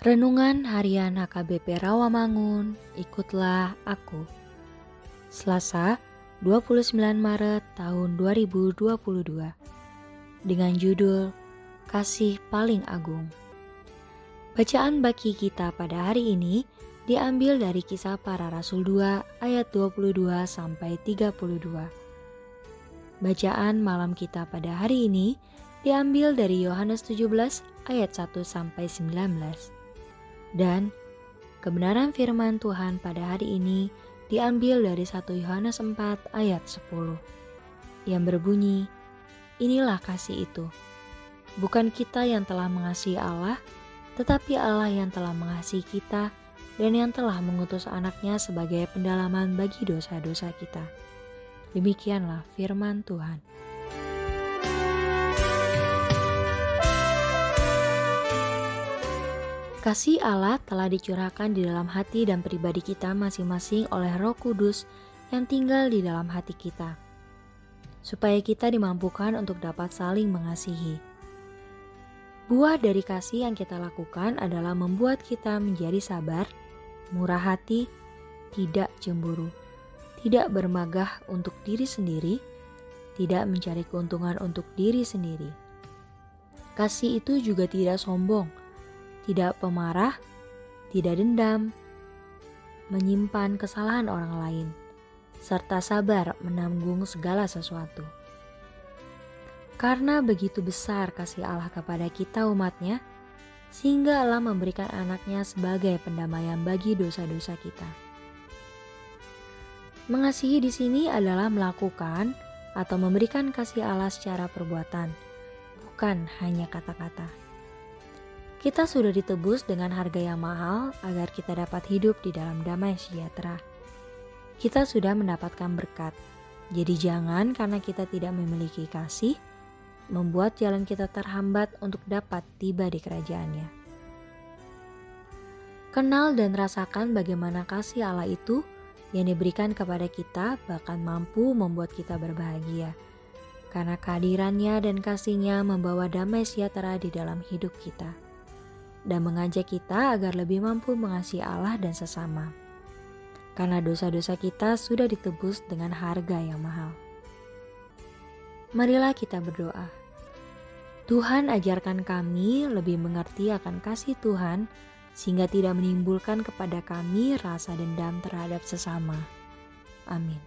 Renungan Harian HKBP Rawamangun, ikutlah aku. Selasa, 29 Maret tahun 2022. Dengan judul Kasih Paling Agung. Bacaan bagi kita pada hari ini diambil dari kisah para rasul 2 ayat 22 sampai 32. Bacaan malam kita pada hari ini diambil dari Yohanes 17 ayat 1 sampai 19. Dan kebenaran firman Tuhan pada hari ini diambil dari 1 Yohanes 4 ayat 10 yang berbunyi, Inilah kasih itu. Bukan kita yang telah mengasihi Allah, tetapi Allah yang telah mengasihi kita dan yang telah mengutus anaknya sebagai pendalaman bagi dosa-dosa kita. Demikianlah firman Tuhan. Kasih Allah telah dicurahkan di dalam hati dan pribadi kita masing-masing oleh Roh Kudus yang tinggal di dalam hati kita, supaya kita dimampukan untuk dapat saling mengasihi. Buah dari kasih yang kita lakukan adalah membuat kita menjadi sabar, murah hati, tidak cemburu, tidak bermagah untuk diri sendiri, tidak mencari keuntungan untuk diri sendiri. Kasih itu juga tidak sombong tidak pemarah, tidak dendam, menyimpan kesalahan orang lain, serta sabar menanggung segala sesuatu. Karena begitu besar kasih Allah kepada kita umatnya, sehingga Allah memberikan anaknya sebagai pendamaian bagi dosa-dosa kita. Mengasihi di sini adalah melakukan atau memberikan kasih Allah secara perbuatan, bukan hanya kata-kata. Kita sudah ditebus dengan harga yang mahal agar kita dapat hidup di dalam damai sejahtera. Kita sudah mendapatkan berkat, jadi jangan karena kita tidak memiliki kasih, membuat jalan kita terhambat untuk dapat tiba di kerajaannya. Kenal dan rasakan bagaimana kasih Allah itu yang diberikan kepada kita bahkan mampu membuat kita berbahagia. Karena kehadirannya dan kasihnya membawa damai sejahtera di dalam hidup kita dan mengajak kita agar lebih mampu mengasihi Allah dan sesama. Karena dosa-dosa kita sudah ditebus dengan harga yang mahal. Marilah kita berdoa. Tuhan ajarkan kami lebih mengerti akan kasih Tuhan sehingga tidak menimbulkan kepada kami rasa dendam terhadap sesama. Amin.